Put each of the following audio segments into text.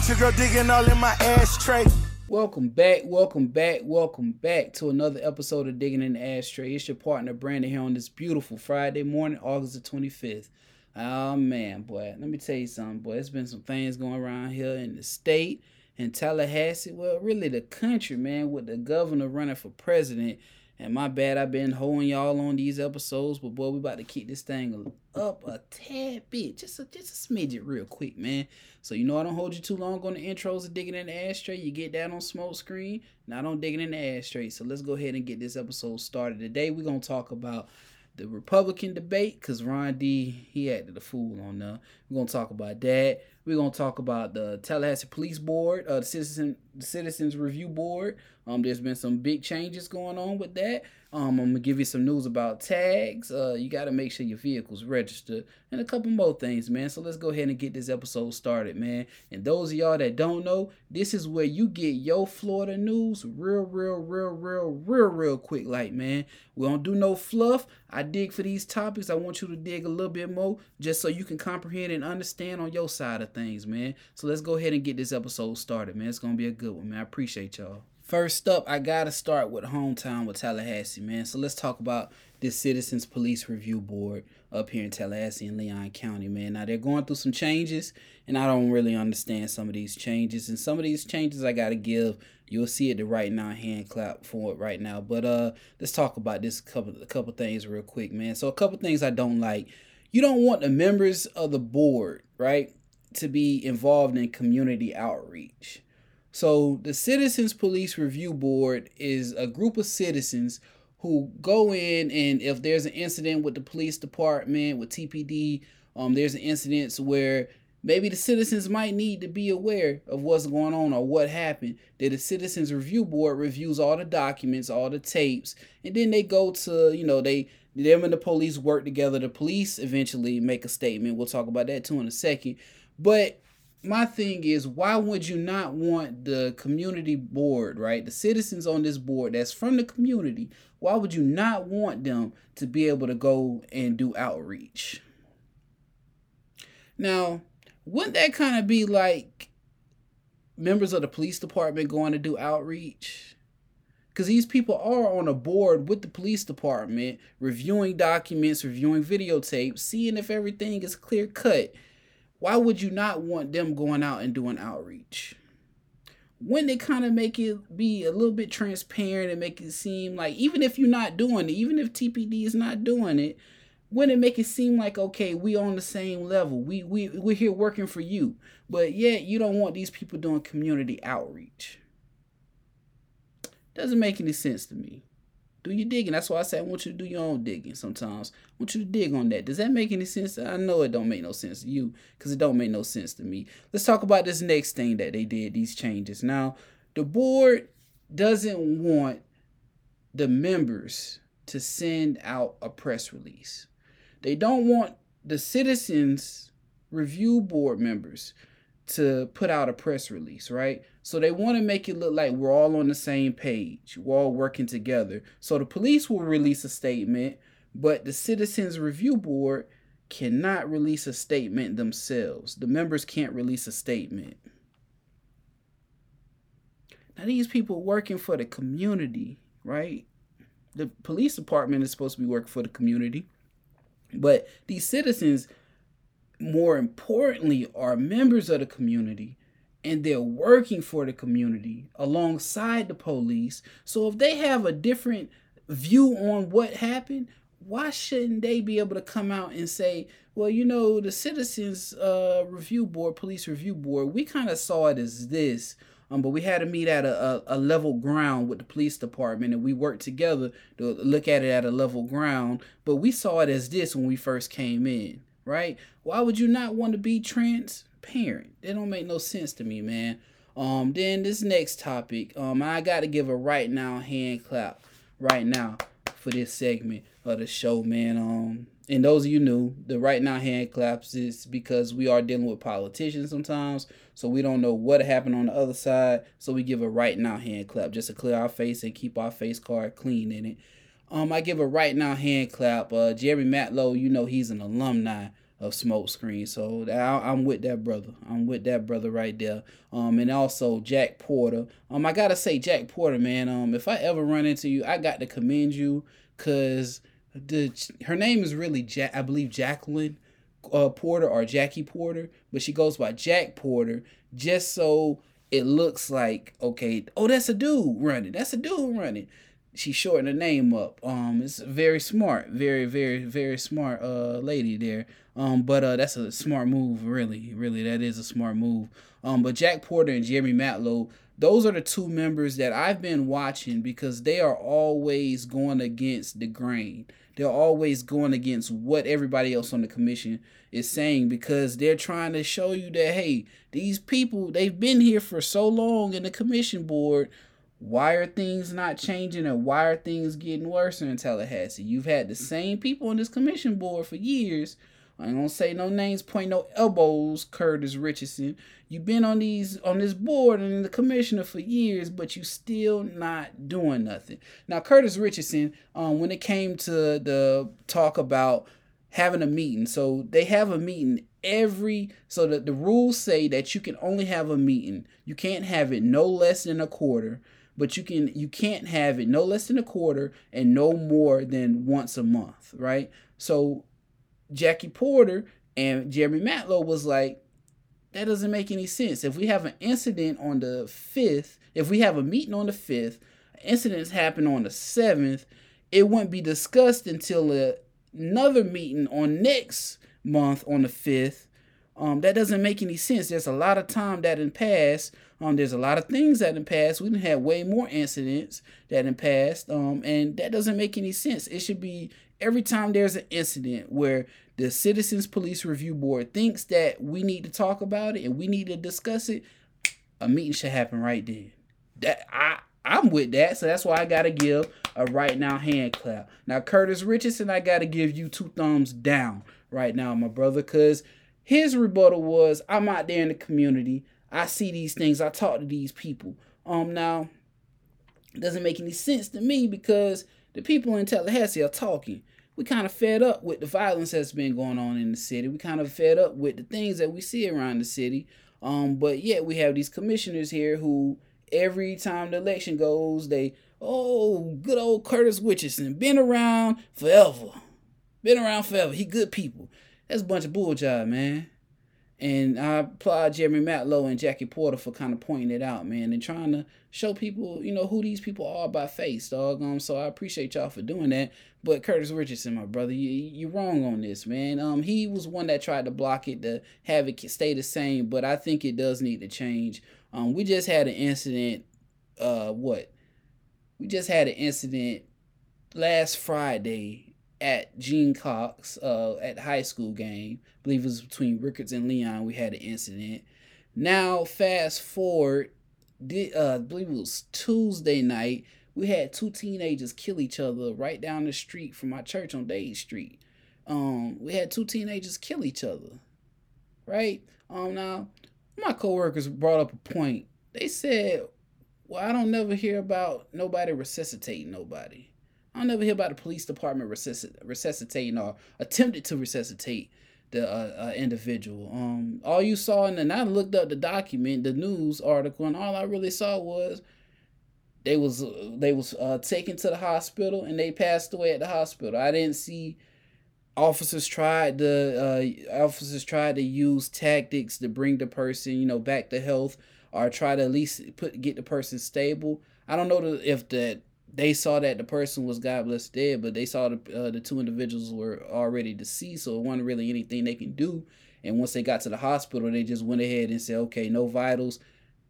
Got your girl digging all in my ashtray. Welcome back, welcome back, welcome back to another episode of Digging in the Ashtray. It's your partner Brandon here on this beautiful Friday morning, August the 25th. Oh man, boy, let me tell you something, boy. There's been some things going around here in the state, in Tallahassee, well, really the country, man, with the governor running for president. And my bad, I've been holding y'all on these episodes, but boy, we about to keep this thing up a tad bit, just a just a smidget, real quick, man. So you know I don't hold you too long on the intros of digging in the ashtray. You get that on smoke screen, not on digging in the ashtray. So let's go ahead and get this episode started. Today we're gonna talk about the Republican debate because Ron D he acted a fool on there. We're gonna talk about that. We're gonna talk about the Tallahassee Police Board, uh, the Citizen Citizens Review Board. Um, there's been some big changes going on with that. Um, I'm gonna give you some news about tags. Uh, you got to make sure your vehicle's registered, and a couple more things, man. So let's go ahead and get this episode started, man. And those of y'all that don't know, this is where you get your Florida news real, real, real, real, real, real quick, like man. We don't do no fluff. I dig for these topics. I want you to dig a little bit more, just so you can comprehend and understand on your side of things, man. So let's go ahead and get this episode started, man. It's gonna be a good one, man. I appreciate y'all. First up, I gotta start with hometown with Tallahassee, man. So let's talk about this Citizens Police Review Board up here in Tallahassee and Leon County, man. Now they're going through some changes, and I don't really understand some of these changes. And some of these changes I gotta give. You'll see it the right now hand clap for it right now. But uh, let's talk about this couple a couple things real quick, man. So a couple things I don't like. You don't want the members of the board, right, to be involved in community outreach. So, the Citizens Police Review Board is a group of citizens who go in and if there's an incident with the police department, with TPD, um, there's an incident where maybe the citizens might need to be aware of what's going on or what happened. That the Citizens Review Board reviews all the documents, all the tapes, and then they go to, you know, they them and the police work together. The police eventually make a statement. We'll talk about that too in a second. But my thing is why would you not want the community board right? The citizens on this board that's from the community why would you not want them to be able to go and do outreach? Now wouldn't that kind of be like members of the police department going to do outreach? Because these people are on a board with the police department reviewing documents reviewing videotapes seeing if everything is clear cut why would you not want them going out and doing outreach? When they kind of make it be a little bit transparent and make it seem like even if you're not doing it, even if TPD is not doing it, when it make it seem like okay, we on the same level. We we we're here working for you. But yet you don't want these people doing community outreach. Doesn't make any sense to me. Do your digging. That's why I say I want you to do your own digging sometimes. I want you to dig on that. Does that make any sense? I know it don't make no sense to you because it don't make no sense to me. Let's talk about this next thing that they did, these changes. Now, the board doesn't want the members to send out a press release. They don't want the citizens review board members to put out a press release, right? So they want to make it look like we're all on the same page, we're all working together. So the police will release a statement, but the Citizens Review Board cannot release a statement themselves. The members can't release a statement. Now, these people working for the community, right? The police department is supposed to be working for the community, but these citizens more importantly, are members of the community and they're working for the community alongside the police. So if they have a different view on what happened, why shouldn't they be able to come out and say, well, you know, the Citizens uh, Review Board, Police Review Board, we kind of saw it as this, um, but we had to meet at a, a, a, level ground with the police department and we worked together to look at it at a level ground, but we saw it as this when we first came in right? Why would you not want to be transparent? That don't make no sense to me, man. Um, then this next topic, um, I got to give a right now hand clap right now for this segment of the show, man. Um, and those of you new, the right now hand claps is because we are dealing with politicians sometimes, so we don't know what happened on the other side. So we give a right now hand clap just to clear our face and keep our face card clean in it. Um, I give a right now hand clap. Uh, Jerry Matlow, you know he's an alumni of smokescreen. So I, am with that brother. I'm with that brother right there. Um, and also Jack Porter. Um, I gotta say Jack Porter, man. Um, if I ever run into you, I got to commend you, cause the her name is really Jack. I believe Jacqueline uh, Porter or Jackie Porter, but she goes by Jack Porter, just so it looks like okay. Oh, that's a dude running. That's a dude running she shortened her name up. Um, it's very smart, very, very, very smart uh lady there. Um, but uh, that's a smart move, really, really. That is a smart move. Um, but Jack Porter and Jeremy Matlow, those are the two members that I've been watching because they are always going against the grain. They're always going against what everybody else on the commission is saying because they're trying to show you that hey, these people they've been here for so long in the commission board why are things not changing and why are things getting worse in Tallahassee? You've had the same people on this commission board for years. I ain't gonna say no names, point no elbows, Curtis Richardson. You've been on these on this board and the commissioner for years, but you still not doing nothing. Now, Curtis Richardson, um, when it came to the talk about having a meeting, so they have a meeting every so that the rules say that you can only have a meeting. You can't have it no less than a quarter but you can you can't have it no less than a quarter and no more than once a month, right? So Jackie Porter and Jeremy Matlow was like, that doesn't make any sense. If we have an incident on the fifth, if we have a meeting on the fifth, incidents happen on the seventh, it wouldn't be discussed until a, another meeting on next month on the fifth. Um, that doesn't make any sense. There's a lot of time that in past um, there's a lot of things that in past we didn't have way more incidents that in past, um, and that doesn't make any sense. It should be every time there's an incident where the Citizens Police Review Board thinks that we need to talk about it and we need to discuss it, a meeting should happen right then. That I I'm with that, so that's why I gotta give a right now hand clap. Now Curtis Richardson, I gotta give you two thumbs down right now, my brother, cause his rebuttal was I'm out there in the community. I see these things. I talk to these people. Um, now it doesn't make any sense to me because the people in Tallahassee are talking. We kind of fed up with the violence that's been going on in the city. We kind of fed up with the things that we see around the city. Um, but yet we have these commissioners here who every time the election goes, they oh good old Curtis Richardson been around forever, been around forever. He good people. That's a bunch of bull job, man. And I applaud Jeremy Matlow and Jackie Porter for kind of pointing it out, man, and trying to show people, you know, who these people are by face, dog. Um, so I appreciate y'all for doing that. But Curtis Richardson, my brother, you you're wrong on this, man. Um, he was one that tried to block it to have it stay the same, but I think it does need to change. Um, we just had an incident. Uh, what? We just had an incident last Friday at Gene Cox uh, at high school game. I believe it was between Rickards and Leon. We had an incident. Now, fast forward, did, uh, I believe it was Tuesday night. We had two teenagers kill each other right down the street from my church on Dade Street. Um, we had two teenagers kill each other. Right? Um, now, my coworkers brought up a point. They said, "Well, I don't never hear about nobody resuscitating nobody." I never hear about the police department resusc- resuscitating or attempted to resuscitate the uh, uh, individual. Um, all you saw, and then I looked up the document, the news article, and all I really saw was they was they was uh, taken to the hospital and they passed away at the hospital. I didn't see officers tried the uh, officers tried to use tactics to bring the person you know back to health or try to at least put get the person stable. I don't know if that they saw that the person was God bless dead, but they saw the uh, the two individuals were already deceased, so it wasn't really anything they can do. And once they got to the hospital, they just went ahead and said, "Okay, no vitals.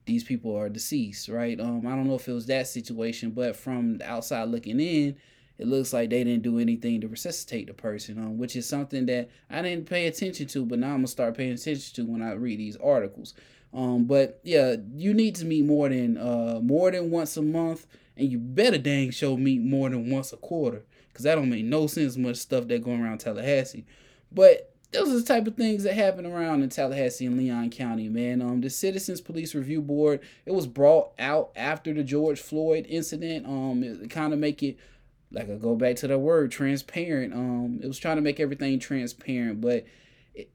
These people are deceased." Right? Um, I don't know if it was that situation, but from the outside looking in, it looks like they didn't do anything to resuscitate the person, um, which is something that I didn't pay attention to, but now I'm gonna start paying attention to when I read these articles. Um, but yeah, you need to meet more than uh more than once a month and you better dang show meet more than once a quarter, cause that don't make no sense much stuff that going around Tallahassee. But those are the type of things that happen around in Tallahassee and Leon County, man. Um, the Citizens Police Review Board it was brought out after the George Floyd incident. Um, it kind of make it like I go back to the word transparent. Um, it was trying to make everything transparent, but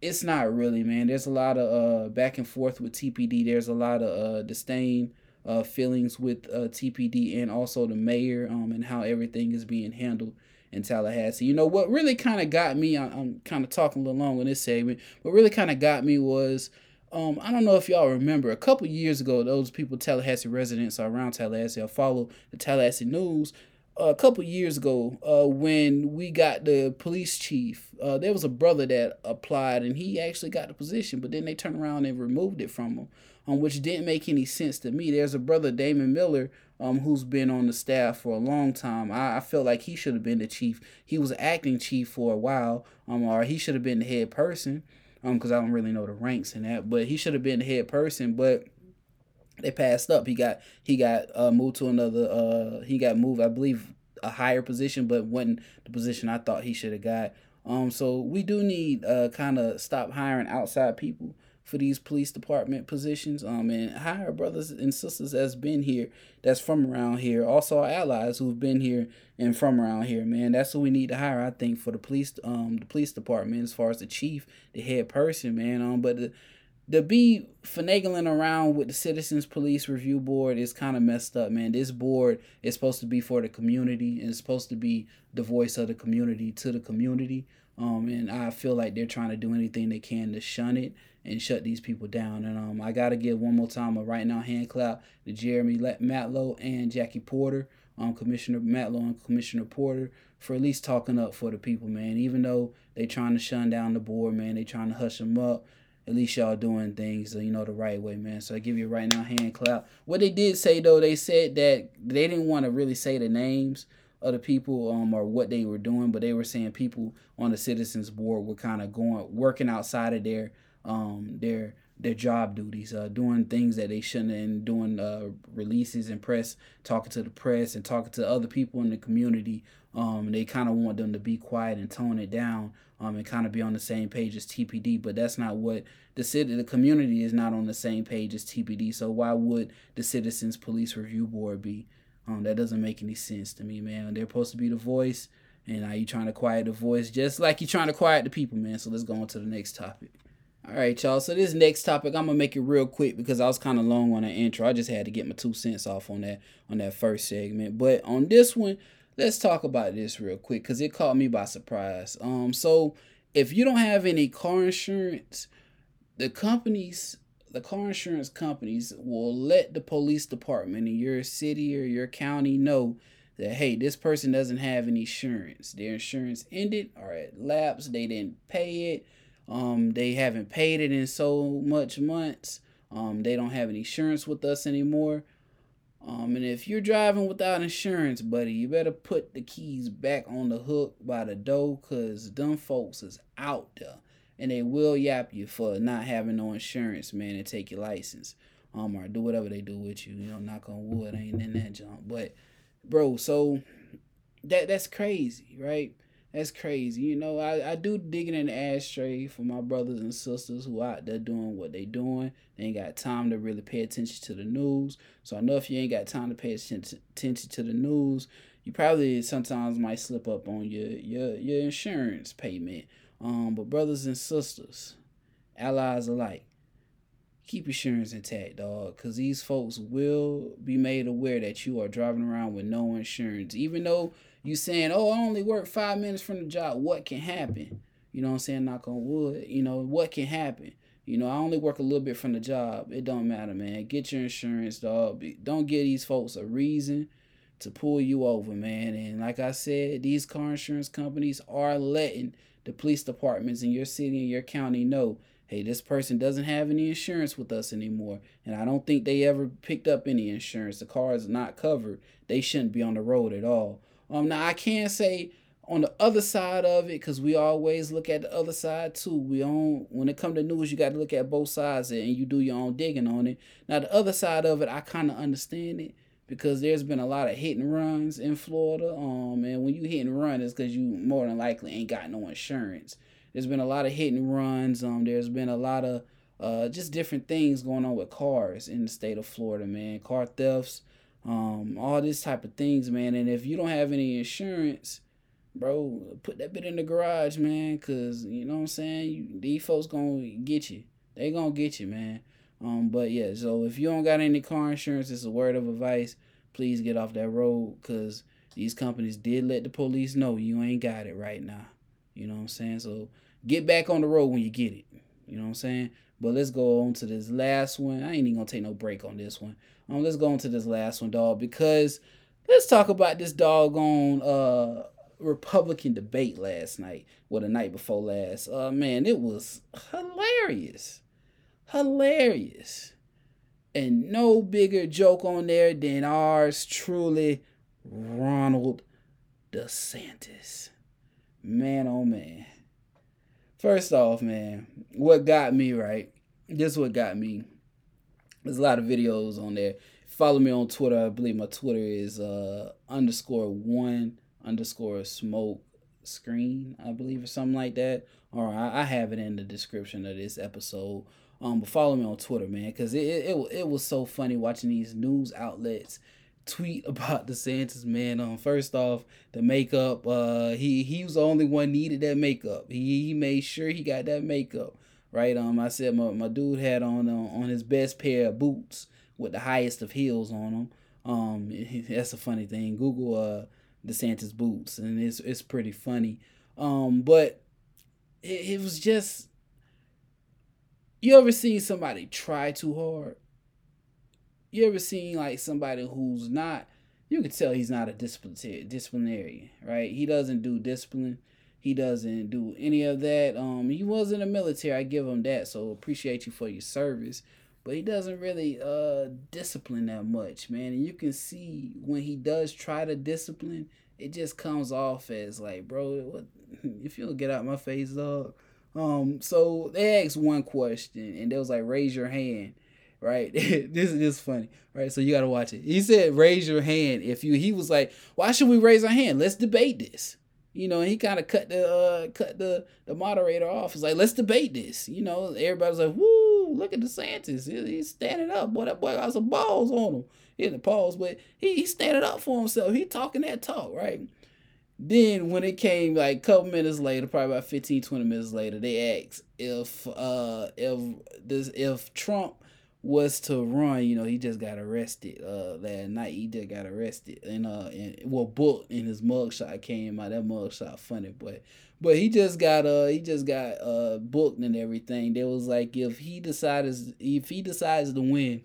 it's not really, man. There's a lot of uh, back and forth with TPD. There's a lot of uh, disdain uh, feelings with uh, TPD and also the mayor um, and how everything is being handled in Tallahassee. You know what really kind of got me? I, I'm kind of talking a little long in this segment. What really kind of got me was. Um, I don't know if y'all remember a couple years ago, those people, Tallahassee residents around Tallahassee, I follow the Tallahassee news a couple years ago uh, when we got the police chief. Uh, there was a brother that applied and he actually got the position, but then they turned around and removed it from him, um, which didn't make any sense to me. There's a brother, Damon Miller, um, who's been on the staff for a long time. I, I felt like he should have been the chief. He was acting chief for a while, um, or he should have been the head person, um, because I don't really know the ranks in that, but he should have been the head person, but they passed up. He got he got uh, moved to another. Uh, he got moved, I believe, a higher position, but wasn't the position I thought he should have got. Um, so we do need uh kind of stop hiring outside people for these police department positions. Um, and hire brothers and sisters that's been here, that's from around here. Also our allies who've been here and from around here. Man, that's what we need to hire. I think for the police um the police department as far as the chief, the head person, man. Um, but the to be finagling around with the Citizens Police Review Board is kind of messed up, man. This board is supposed to be for the community and it's supposed to be the voice of the community to the community. Um, and I feel like they're trying to do anything they can to shun it and shut these people down. And um, I gotta give one more time a right now hand clap to Jeremy Matlow and Jackie Porter, um, Commissioner Matlow and Commissioner Porter for at least talking up for the people, man. Even though they trying to shun down the board, man, they trying to hush them up at least y'all doing things you know the right way, man. So I give you right now hand clap. What they did say though, they said that they didn't want to really say the names of the people um or what they were doing, but they were saying people on the citizens board were kind of going working outside of their um their their job duties, uh, doing things that they shouldn't, and doing uh, releases and press, talking to the press and talking to other people in the community. Um, they kind of want them to be quiet and tone it down um, and kind of be on the same page as TPD. But that's not what the city, the community is not on the same page as TPD. So why would the Citizens Police Review Board be? Um, that doesn't make any sense to me, man. They're supposed to be the voice, and now you're trying to quiet the voice just like you're trying to quiet the people, man. So let's go on to the next topic. All right, y'all. So this next topic, I'm gonna make it real quick because I was kind of long on the intro. I just had to get my two cents off on that on that first segment. But on this one, let's talk about this real quick because it caught me by surprise. Um, so if you don't have any car insurance, the companies, the car insurance companies will let the police department in your city or your county know that hey, this person doesn't have any insurance. Their insurance ended or it lapsed. They didn't pay it. Um, they haven't paid it in so much months. Um, they don't have any insurance with us anymore. Um, and if you're driving without insurance, buddy, you better put the keys back on the hook by the door because dumb folks is out there. And they will yap you for not having no insurance, man, and take your license. Um, or do whatever they do with you. You know, knock on wood, ain't in that jump. But, bro, so that that's crazy, right? That's crazy. You know, I, I do digging in the ashtray for my brothers and sisters who out there doing what they doing. They ain't got time to really pay attention to the news. So I know if you ain't got time to pay attention to the news, you probably sometimes might slip up on your your, your insurance payment. Um, but brothers and sisters, allies alike, keep your insurance intact, dog, because these folks will be made aware that you are driving around with no insurance, even though you saying, oh, I only work five minutes from the job. What can happen? You know what I'm saying? Knock on wood. You know, what can happen? You know, I only work a little bit from the job. It don't matter, man. Get your insurance, dog. Don't give these folks a reason to pull you over, man. And like I said, these car insurance companies are letting the police departments in your city and your county know, hey, this person doesn't have any insurance with us anymore. And I don't think they ever picked up any insurance. The car is not covered. They shouldn't be on the road at all. Um, now I can't say on the other side of it because we always look at the other side too. We on when it come to news, you got to look at both sides and you do your own digging on it. Now the other side of it, I kind of understand it because there's been a lot of hit and runs in Florida. Um, and when you hit and run, it's because you more than likely ain't got no insurance. There's been a lot of hit and runs. Um, there's been a lot of uh just different things going on with cars in the state of Florida, man. Car thefts um, all this type of things, man. And if you don't have any insurance, bro, put that bit in the garage, man, cause you know what I'm saying. You, these folks gonna get you. They gonna get you, man. Um, but yeah, so if you don't got any car insurance, it's a word of advice. Please get off that road, cause these companies did let the police know you ain't got it right now. You know what I'm saying? So get back on the road when you get it. You know what I'm saying? But let's go on to this last one. I ain't even gonna take no break on this one. Um, let's go on to this last one, dog, because let's talk about this doggone uh Republican debate last night, or the night before last. Uh man, it was hilarious. Hilarious. And no bigger joke on there than ours truly, Ronald DeSantis. Man, oh man. First off, man, what got me right? This what got me. There's a lot of videos on there. Follow me on Twitter. I believe my Twitter is uh underscore one underscore smoke screen, I believe, or something like that. Or I, I have it in the description of this episode. Um, but follow me on Twitter, man, because it, it it was so funny watching these news outlets tweet about DeSantis, man. Um, first off, the makeup. Uh, he he was the only one needed that makeup. He, he made sure he got that makeup right. Um, I said my, my dude had on uh, on his best pair of boots with the highest of heels on them. Um, that's a funny thing. Google uh DeSantis boots, and it's it's pretty funny. Um, but it, it was just you ever seen somebody try too hard? You ever seen like somebody who's not you can tell he's not a disciplinarian, right? He doesn't do discipline. He doesn't do any of that. Um, he was in the military. I give him that. So appreciate you for your service. But he doesn't really uh discipline that much, man. And you can see when he does try to discipline, it just comes off as like, bro, what if you don't get out my face, dog? Um, so they asked one question and they was like, raise your hand. Right, this is just funny, right? So you gotta watch it. He said, "Raise your hand if you." He was like, "Why should we raise our hand? Let's debate this." You know, he kind of cut the uh, cut the the moderator off. He's like, "Let's debate this." You know, everybody's like, "Woo! Look at DeSantis. He's standing up. Boy, that boy got some balls on him." He in the pause, but he, he's standing up for himself. He talking that talk, right? Then when it came like a couple minutes later, probably about 15, 20 minutes later, they asked if uh if this if Trump was to run, you know, he just got arrested uh that night. He just got arrested and uh and well booked and his mugshot came out. That mugshot funny, but but he just got uh he just got uh booked and everything. There was like if he decides if he decides to win,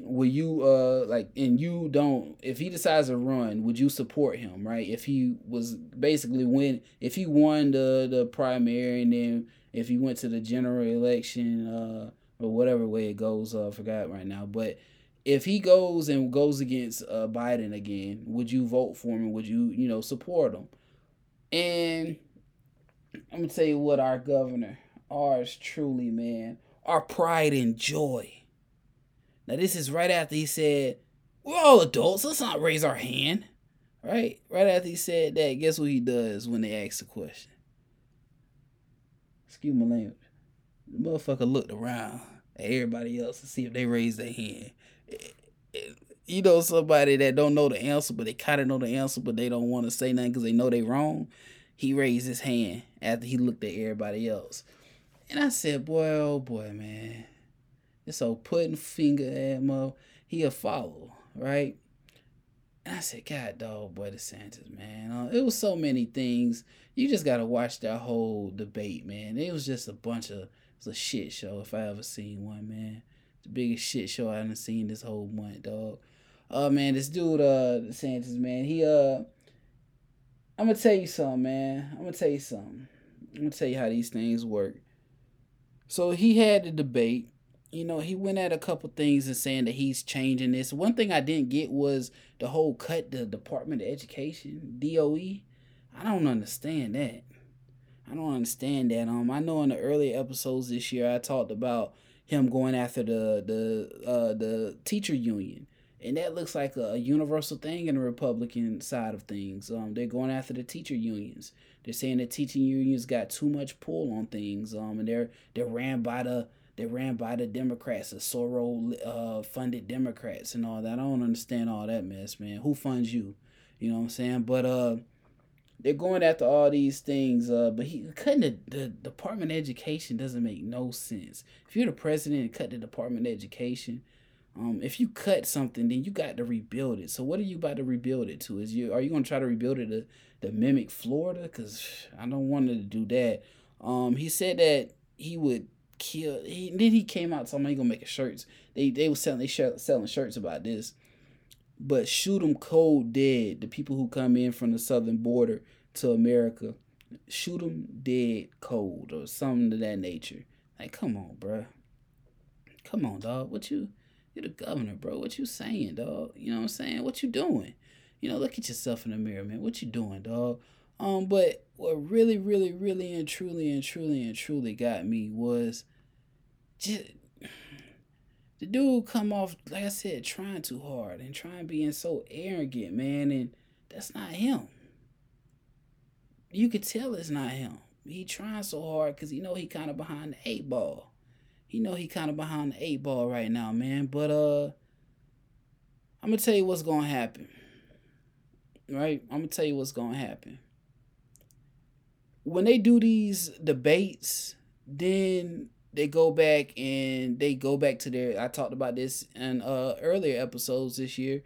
will you uh like and you don't if he decides to run would you support him right? If he was basically win if he won the the primary and then if he went to the general election uh or whatever way it goes uh I forgot right now but if he goes and goes against uh Biden again would you vote for him would you you know support him? And I'm gonna tell you what our governor ours truly man our pride and joy now this is right after he said, "We're all adults. Let's not raise our hand." Right, right after he said that, guess what he does when they ask the question? Excuse my language. The motherfucker looked around at everybody else to see if they raised their hand. You know somebody that don't know the answer, but they kind of know the answer, but they don't want to say nothing because they know they wrong. He raised his hand after he looked at everybody else, and I said, "Boy, oh boy, man." This old putting finger at mo, he'll follow, right? And I said, God, dog, boy, DeSantis, man. Uh, it was so many things. You just gotta watch that whole debate, man. It was just a bunch of, it was a shit show if I ever seen one, man. The biggest shit show I done seen this whole month, dog. Oh uh, man, this dude, uh, DeSantis, man, he, uh, I'm gonna tell you something, man. I'm gonna tell you something. I'm gonna tell you how these things work. So he had the debate you know, he went at a couple things and saying that he's changing this. One thing I didn't get was the whole cut the Department of Education, DOE. I don't understand that. I don't understand that. Um, I know in the earlier episodes this year I talked about him going after the the uh the teacher union, and that looks like a, universal thing in the Republican side of things. Um, they're going after the teacher unions. They're saying that teaching unions got too much pull on things. Um, and they're they're ran by the they ran by the Democrats, the Soros uh, funded Democrats and all that. I don't understand all that mess, man. Who funds you? You know what I'm saying? But uh they're going after all these things, uh, but he cutting the, the Department of Education doesn't make no sense. If you're the president and cut the Department of Education, um, if you cut something, then you got to rebuild it. So what are you about to rebuild it to? Is you are you gonna try to rebuild it to, to mimic Florida? Cause I don't want to do that. Um, he said that he would kill. He then he came out talking about he gonna make shirts. They they were selling they selling shirts about this but shoot them cold dead. The people who come in from the southern border to America, shoot them dead cold or something of that nature. Like, come on, bro. Come on, dog. What you? You're the governor, bro. What you saying, dog? You know what I'm saying? What you doing? You know, look at yourself in the mirror, man. What you doing, dog? Um, but what really, really, really, and truly, and truly, and truly got me was just the dude come off like I said, trying too hard and trying being so arrogant, man, and that's not him. You could tell it's not him. He trying so hard because he know he kind of behind the eight ball. He know he kind of behind the eight ball right now, man. But uh, I'm gonna tell you what's gonna happen. Right, I'm gonna tell you what's gonna happen. When they do these debates, then they go back and they go back to their I talked about this in uh earlier episodes this year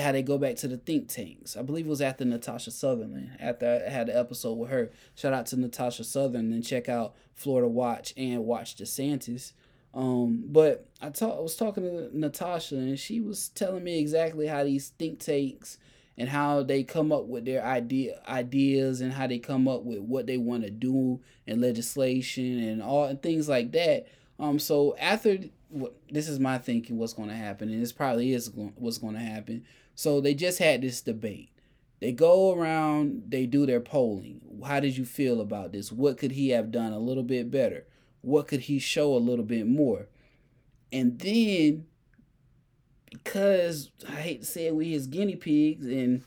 how they go back to the think tanks. I believe it was after Natasha Sutherland. After I had an episode with her. Shout out to Natasha Sutherland and check out Florida Watch and Watch DeSantis. Um, but I talk, I was talking to Natasha and she was telling me exactly how these think tanks and how they come up with their idea ideas and how they come up with what they want to do and legislation and all and things like that. Um, so after this is my thinking, what's going to happen, and this probably is what's going to happen. So they just had this debate. They go around, they do their polling. How did you feel about this? What could he have done a little bit better? What could he show a little bit more? And then because I hate to say it, we his guinea pigs, and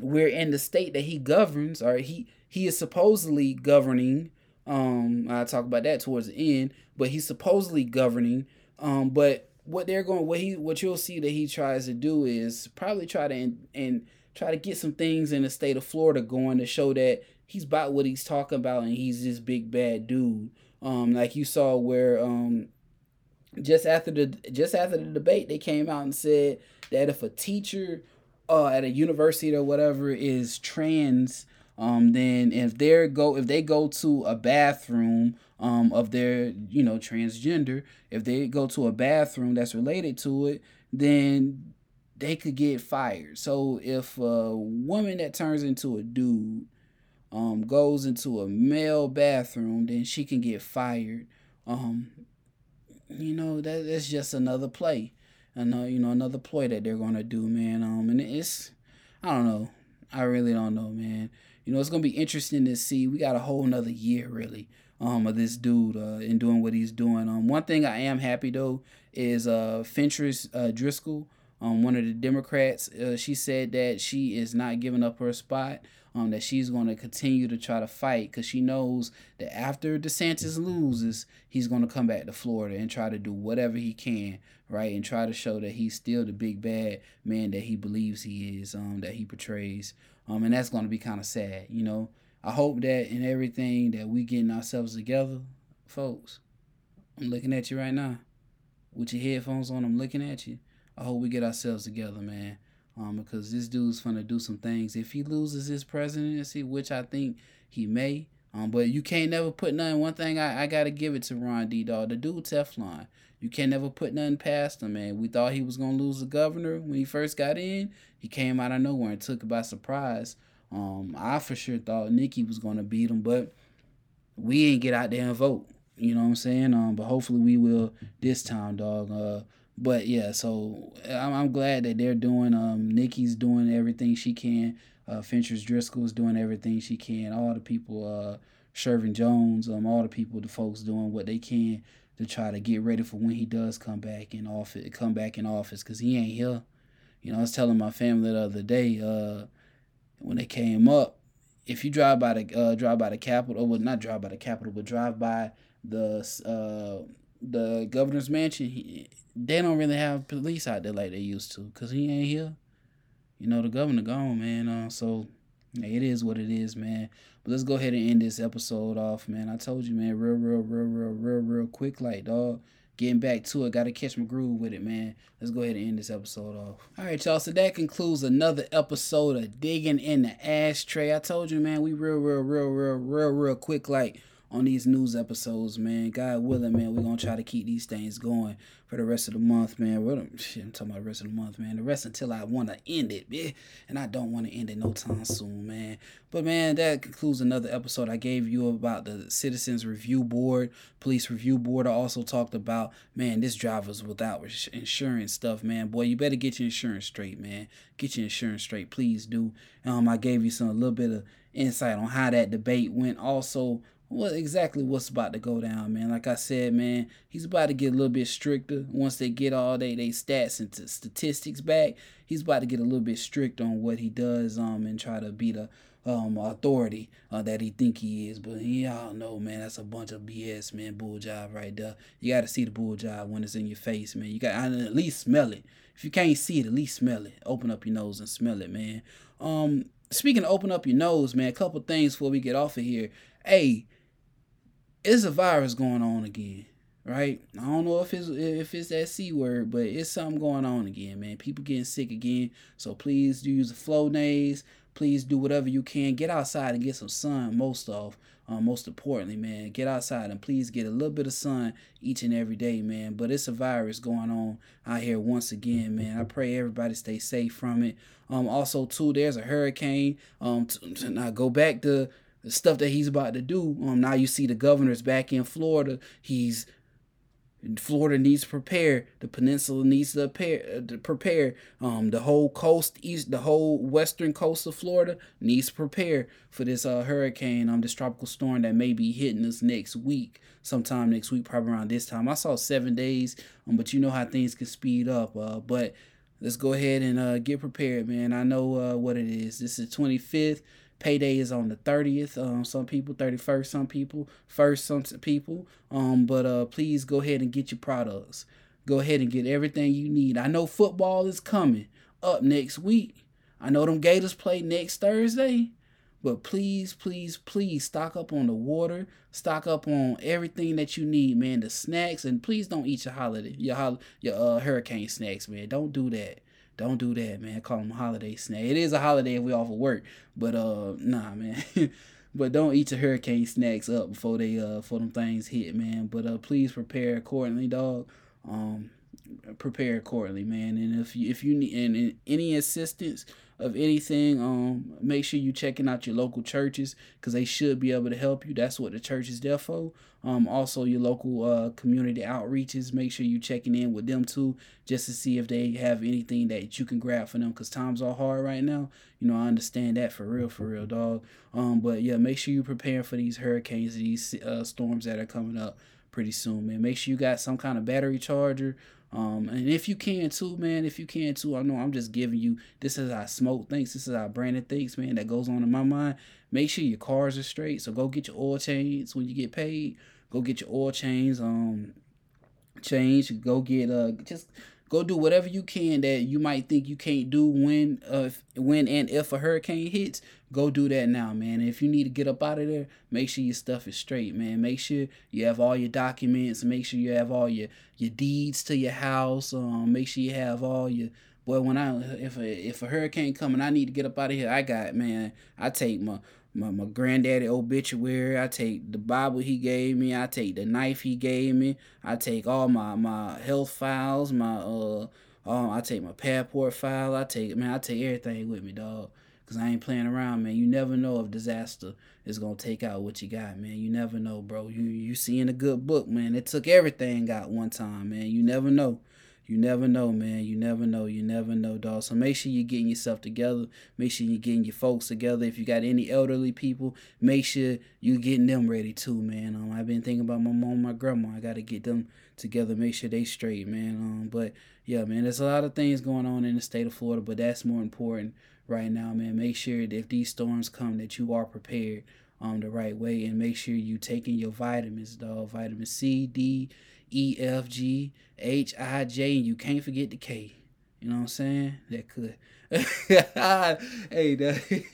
we're in the state that he governs, or he he is supposedly governing. Um, I'll talk about that towards the end, but he's supposedly governing. Um, but what they're going, what he, what you'll see that he tries to do is probably try to and, and try to get some things in the state of Florida going to show that he's about what he's talking about and he's this big bad dude. Um, like you saw where um just after the just after the debate, they came out and said that if a teacher uh, at a university or whatever is trans, um, then if they go if they go to a bathroom um, of their you know transgender, if they go to a bathroom that's related to it, then they could get fired. So if a woman that turns into a dude um, goes into a male bathroom, then she can get fired. Um, you know that that's just another play, another you know another ploy that they're gonna do, man. Um, and it's I don't know, I really don't know, man. You know it's gonna be interesting to see. We got a whole another year really, um, of this dude uh, and doing what he's doing. Um, one thing I am happy though is uh Fentrice uh, Driskell, um, one of the Democrats. Uh, she said that she is not giving up her spot um, that she's going to continue to try to fight because she knows that after DeSantis loses, he's going to come back to Florida and try to do whatever he can, right? And try to show that he's still the big bad man that he believes he is, um, that he portrays. Um, and that's going to be kind of sad, you know. I hope that in everything that we getting ourselves together, folks. I'm looking at you right now with your headphones on. I'm looking at you. I hope we get ourselves together, man um, because this dude's gonna do some things. If he loses his presidency, which I think he may, um, but you can't never put nothing. One thing I, I gotta give it to Ron D. Dog, the dude Teflon. You can't never put nothing past him, man. We thought he was gonna lose the governor when he first got in. He came out of nowhere and took it by surprise. Um, I for sure thought Nikki was gonna beat him, but we ain't get out there and vote. You know what I'm saying? Um, but hopefully we will this time, dog. Uh, but yeah, so I'm, I'm glad that they're doing. Um, Nikki's doing everything she can. Uh, Fentrice Driskell's doing everything she can. All the people, uh, Shevrin Jones, um, all the people, the folks doing what they can to try to get ready for when he does come back in office. Come back in office because he ain't here. You know, I was telling my family the other day uh, when they came up. If you drive by the uh, drive by the Capitol, well, not drive by the Capitol, but drive by the uh, the governor's mansion, he, they don't really have police out there like they used to because he ain't here. You know, the governor gone, man. Uh, so it is what it is, man. But let's go ahead and end this episode off, man. I told you, man, real, real, real, real, real, real quick, like dog. Getting back to it, gotta catch my groove with it, man. Let's go ahead and end this episode off. All right, y'all. So that concludes another episode of digging in the ashtray. I told you, man, we real, real, real, real, real, real quick, like on these news episodes, man. God willing, man, we're gonna try to keep these things going for the rest of the month, man. What shit, I'm talking about the rest of the month, man. The rest until I wanna end it, man. And I don't wanna end it no time soon, man. But man, that concludes another episode. I gave you about the Citizens Review Board, Police Review Board. I also talked about, man, this driver's without insurance stuff, man. Boy, you better get your insurance straight, man. Get your insurance straight, please do. Um, I gave you some a little bit of insight on how that debate went. Also, what exactly what's about to go down, man. Like I said, man, he's about to get a little bit stricter once they get all they they stats and statistics back. He's about to get a little bit strict on what he does, um, and try to be the um authority uh, that he think he is. But y'all know, man, that's a bunch of BS, man. Bull job right there. You got to see the bull job when it's in your face, man. You got to at least smell it. If you can't see it, at least smell it. Open up your nose and smell it, man. Um, speaking of open up your nose, man, a couple things before we get off of here. Hey it's a virus going on again, right? I don't know if it's if it's that c word, but it's something going on again, man. People getting sick again. So please do use the Flonase. Please do whatever you can. Get outside and get some sun. Most of, um, most importantly, man, get outside and please get a little bit of sun each and every day, man. But it's a virus going on out here once again, man. I pray everybody stay safe from it. Um, also too, there's a hurricane. Um, to, to now go back to the stuff that he's about to do. Um, now you see the governor's back in Florida. He's Florida needs to prepare. The peninsula needs to prepare. Uh, to prepare. Um, the whole coast, east, the whole western coast of Florida needs to prepare for this uh, hurricane, um, this tropical storm that may be hitting us next week, sometime next week, probably around this time. I saw seven days, um, but you know how things can speed up. Uh, but let's go ahead and uh, get prepared, man. I know uh, what it is. This is twenty fifth. Payday is on the 30th. Um, some people 31st, some people first, some people. Um, but uh, please go ahead and get your products. Go ahead and get everything you need. I know football is coming up next week. I know them Gators play next Thursday. But please, please, please stock up on the water, stock up on everything that you need, man. The snacks, and please don't eat your holiday, your your uh, hurricane snacks, man. Don't do that. Don't do that, man. Call them holiday snack. It is a holiday if we off of work, but uh, nah, man. but don't eat your hurricane snacks up before they uh for them things hit, man. But uh, please prepare accordingly, dog. Um, prepare accordingly, man. And if you if you need and any assistance of anything, um, make sure you checking out your local churches because they should be able to help you. That's what the church is there for. Um, also your local uh, community outreaches. Make sure you checking in with them too, just to see if they have anything that you can grab for them. Cause times are hard right now. You know, I understand that for real, for real, dog. Um, but yeah, make sure you preparing for these hurricanes, these uh, storms that are coming up pretty soon, man. Make sure you got some kind of battery charger um, and if you can too, man, if you can too, I know I'm just giving you this is how smoke thinks, this is how Brandon thinks, man, that goes on in my mind. Make sure your cars are straight. So go get your oil change when you get paid. Go get your oil chains, um, change. Go get uh just go do whatever you can that you might think you can't do when uh when and if a hurricane hits go do that now man. If you need to get up out of there make sure your stuff is straight man. Make sure you have all your documents. Make sure you have all your your deeds to your house. Um make sure you have all your boy when i if a if a hurricane coming i need to get up out of here. I got man i take my my, my granddaddy obituary. I take the Bible he gave me. I take the knife he gave me. I take all my, my health files, my uh um, I take my passport file. I take man, I take everything with me, dog. Cause I ain't playing around, man. You never know if disaster is gonna take out what you got, man. You never know, bro. You you see in a good book, man. It took everything out one time, man. You never know. You never know, man. You never know. You never know, dog. So make sure you're getting yourself together. Make sure you're getting your folks together. If you got any elderly people, make sure you're getting them ready too, man. Um, I've been thinking about my mom, my grandma. I gotta get them together. Make sure they straight, man. Um, but yeah, man, there's a lot of things going on in the state of Florida, but that's more important right now, man. Make sure that if these storms come, that you are prepared um the right way, and make sure you taking your vitamins, dog. Vitamin C, D E, F, G, H, I, J, and you can't forget the K. You know what I'm saying? That could. hey, that,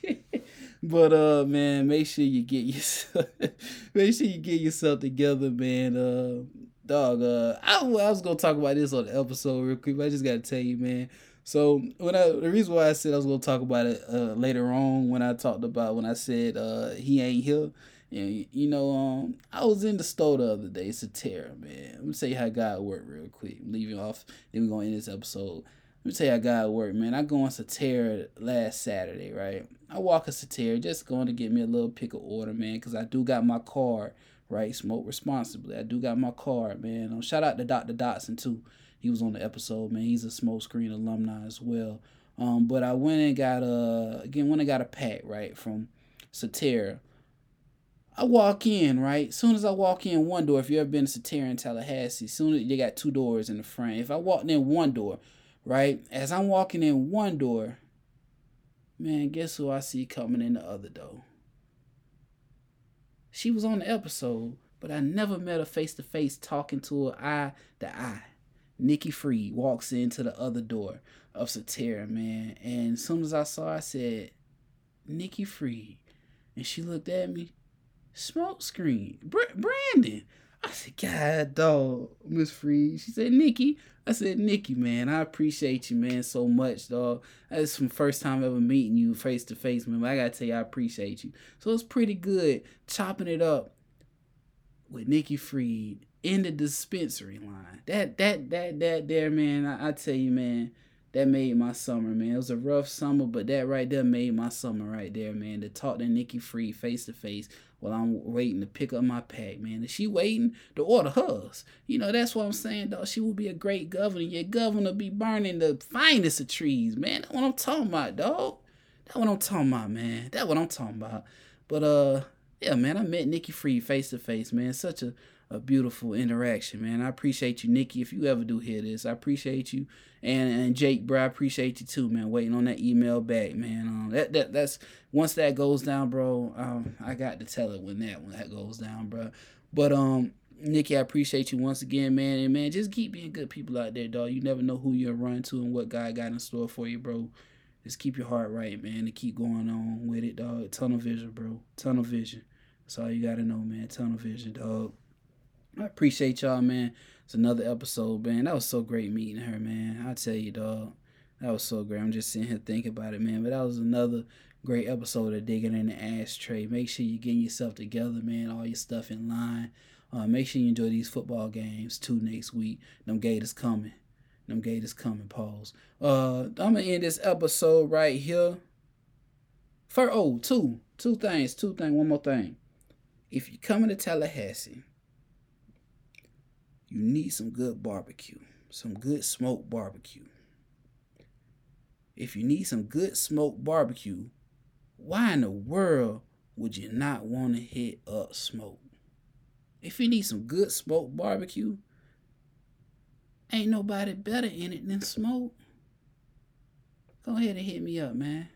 but uh, man, make sure you get yourself, make sure you get yourself together, man. Uh, dog. Uh, I, I was gonna talk about this on the episode real quick, but I just gotta tell you, man. So when I the reason why I said I was gonna talk about it uh, later on when I talked about when I said uh, he ain't here. And you know, um, I was in the store the other day. It's a terror, man. Let me tell you how God worked real quick. I'm leaving off, then we're gonna end this episode. Let me tell you how God worked, man. I go on Surterra last Saturday, right? I walk a Surterra just going to get me a little pick of order, man, because I do got my card, right? Smoke responsibly. I do got my card, man. Um, shout out to Dr. Dotson, too. He was on the episode, man. He's a smoke screen alumni as well. Um, but I went and got a, again, went and got a pack, right, from Surterra. I walk in, right? Soon as I walk in one door, if you ever been to Surterra in Tallahassee, soon as they got two doors in the front. If I walked in one door, right? As I'm walking in one door, man, guess who I see coming in the other door? She was on the episode, but I never met her face to face talking to her eye to eye. Nikki Fried walks into the other door of Surterra, man. And as soon as I saw her, I said, Nikki Fried. And she looked at me, smoke screen, Br- Brandon. I said, God, dog, Miss Fried. She said, Nikki. I said, Nikki, man, I appreciate you, man, so much, dog. That's from first time ever meeting you face to face, man. I gotta tell you, I appreciate you. So it's pretty good chopping it up with Nikki Fried in the dispensary line. That that that that there, man. I, I tell you, man, that made my summer, man. It was a rough summer, but that right there made my summer right there, man. To talk to Nikki Fried face to face while I'm waiting to pick up my pack, man. Is she waiting to order hers? You know, that's what I'm saying, dog. She will be a great governor. Your governor be burning the finest of trees, man. That's what I'm talking about, dog. That's what I'm talking about, man. That's what I'm talking about. But uh, yeah, man, I met Nikki Fried face to face, man. Such a a beautiful interaction, man. I appreciate you, Nikki. If you ever do hear this, I appreciate you, and and Jake, bro, I appreciate you too, man. Waiting on that email back, man. Um, that that that's once that goes down, bro. Um, I got to tell it when that when that goes down, bro. But um, Nikki, I appreciate you once again, man. And man, just keep being good people out there, dog. You never know who you're running to and what God got in store for you, bro. Just keep your heart right, man, and keep going on with it, dog. Tunnel vision, bro. Tunnel vision. That's all you gotta know, man. Tunnel vision, dog. I appreciate y'all, man. It's another episode, man. That was so great meeting her, man. I tell you, dog. That was so great. I'm just sitting here thinking about it, man. But that was another great episode of Digging in the Ashtray. Make sure you're getting yourself together, man. All your stuff in line. Uh, make sure you enjoy these football games too next week. Them Gators coming. Them Gators coming, pause. Uh, I'm gonna end this episode right here. For oh, two, two things, two things, one more thing. If you're coming to Tallahassee, you need some good barbecue, some good smoked barbecue. If you need some good smoked barbecue, why in the world would you not want to hit up smoke? If you need some good smoked barbecue, ain't nobody better in it than smoke. Go ahead and hit me up, man.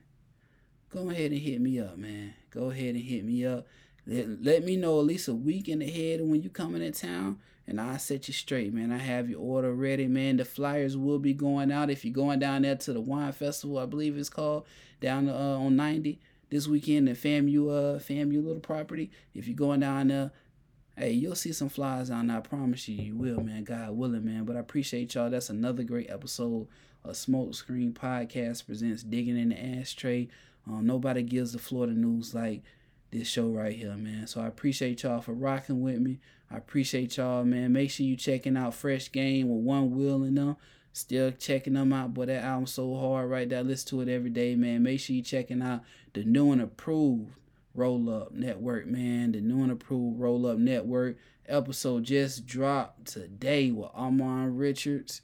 Go ahead and hit me up, man. Go ahead and hit me up. Let, let me know at least a week in ahead when you coming in town and I'll set you straight, man. I have your order ready, man. The flyers will be going out if you're going down there to the wine festival, I believe it's called, down uh, on 90 this weekend at FAMU, uh, FAMU little property. If you're going down there, hey, you'll see some flies on. I promise you, you will, man. God willing, man. But I appreciate y'all. That's another great episode of Smoke Screen Podcast presents Digging in the Ashtray. Um, nobody gives the Florida news like this show right here, man. So I appreciate y'all for rocking with me. I appreciate y'all, man. Make sure you checking out Fresh Game with One Will and them. Still checking them out, but that album's so hard right there. Listen to it every day, man. Make sure you checking out the new and approved Roll Up Network, man. The new and approved Roll Up Network episode just dropped today with Armand Richards,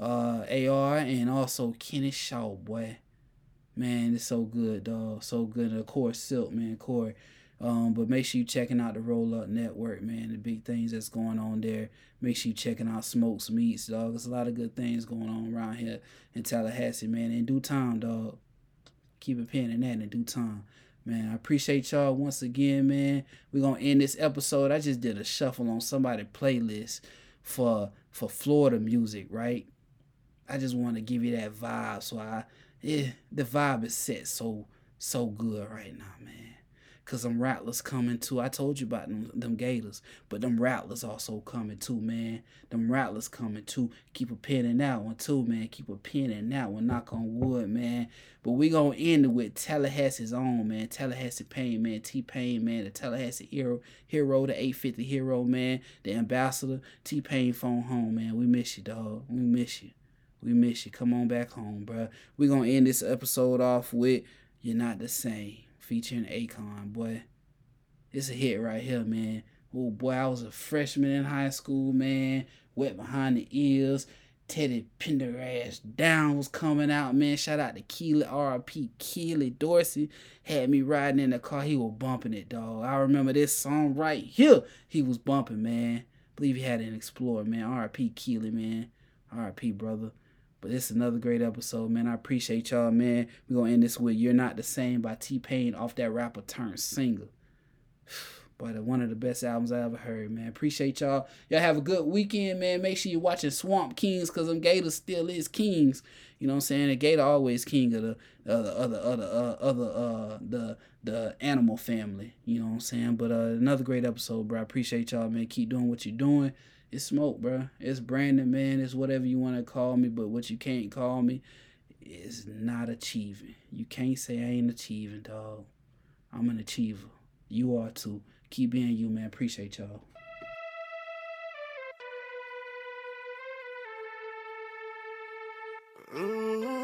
uh, AR, and also Kenneth Shaw, boy. Man, it's so good, dog. So good. And of course, Silk, man, Corey. Um, but make sure you checking out the Roll Up Network, man. The big things that's going on there. Make sure you checking out Smokes Meats, dog. There's a lot of good things going on around here in Tallahassee, man. In due time, dog. Keep pen in that in due time. Man, I appreciate y'all once again, man. We're gonna end this episode. I just did a shuffle on somebody playlist for for Florida music, right? I just want to give you that vibe. So I yeah, the vibe is set. So so good right now, man. Cause them rattlers coming too. I told you about them, them gators, but them rattlers also coming too, man. Them rattlers coming too. Keep a pin in that one too, man. Keep a pin in that one. Knock on wood, man. But we gonna end it with Tallahassee's own, man. Tallahassee Pain, man. T Pain, man. The Tallahassee hero, hero, the 850 hero, man. The ambassador. T Pain phone home, man. We miss you, dog. We miss you. We miss you. Come on back home, bro. We're gonna end this episode off with You're Not the Same featuring Akon, boy. It's a hit right here, man. Oh boy, I was a freshman in high school, man. Wet behind the ears. Teddy Pendergrass down was coming out, man. Shout out to Keely, RP Keely Dorsey. Had me riding in the car. He was bumping it, dog. I remember this song right here. He was bumping, man. Believe he had an Explorer, man. RP Keely, man. RP, brother. But it's another great episode, man. I appreciate y'all, man. We're gonna end this with You're Not the Same by T Pain off that Rappa Ternt Sanga. But one of the best albums I ever heard, man. Appreciate y'all. Y'all have a good weekend, man. Make sure you're watching Swamp Kings because them Gators still is kings. You know what I'm saying? The Gator always king of the other other other uh, other uh the the animal family. You know what I'm saying? But uh another great episode, bro. I appreciate y'all, man. Keep doing what you're doing it's smoke, bro. It's Brandon, man. It's whatever you want to call me, but what you can't call me is not achieving. You can't say I ain't achieving, dog. I'm an achiever. You are too. Keep being you, man. Appreciate y'all. your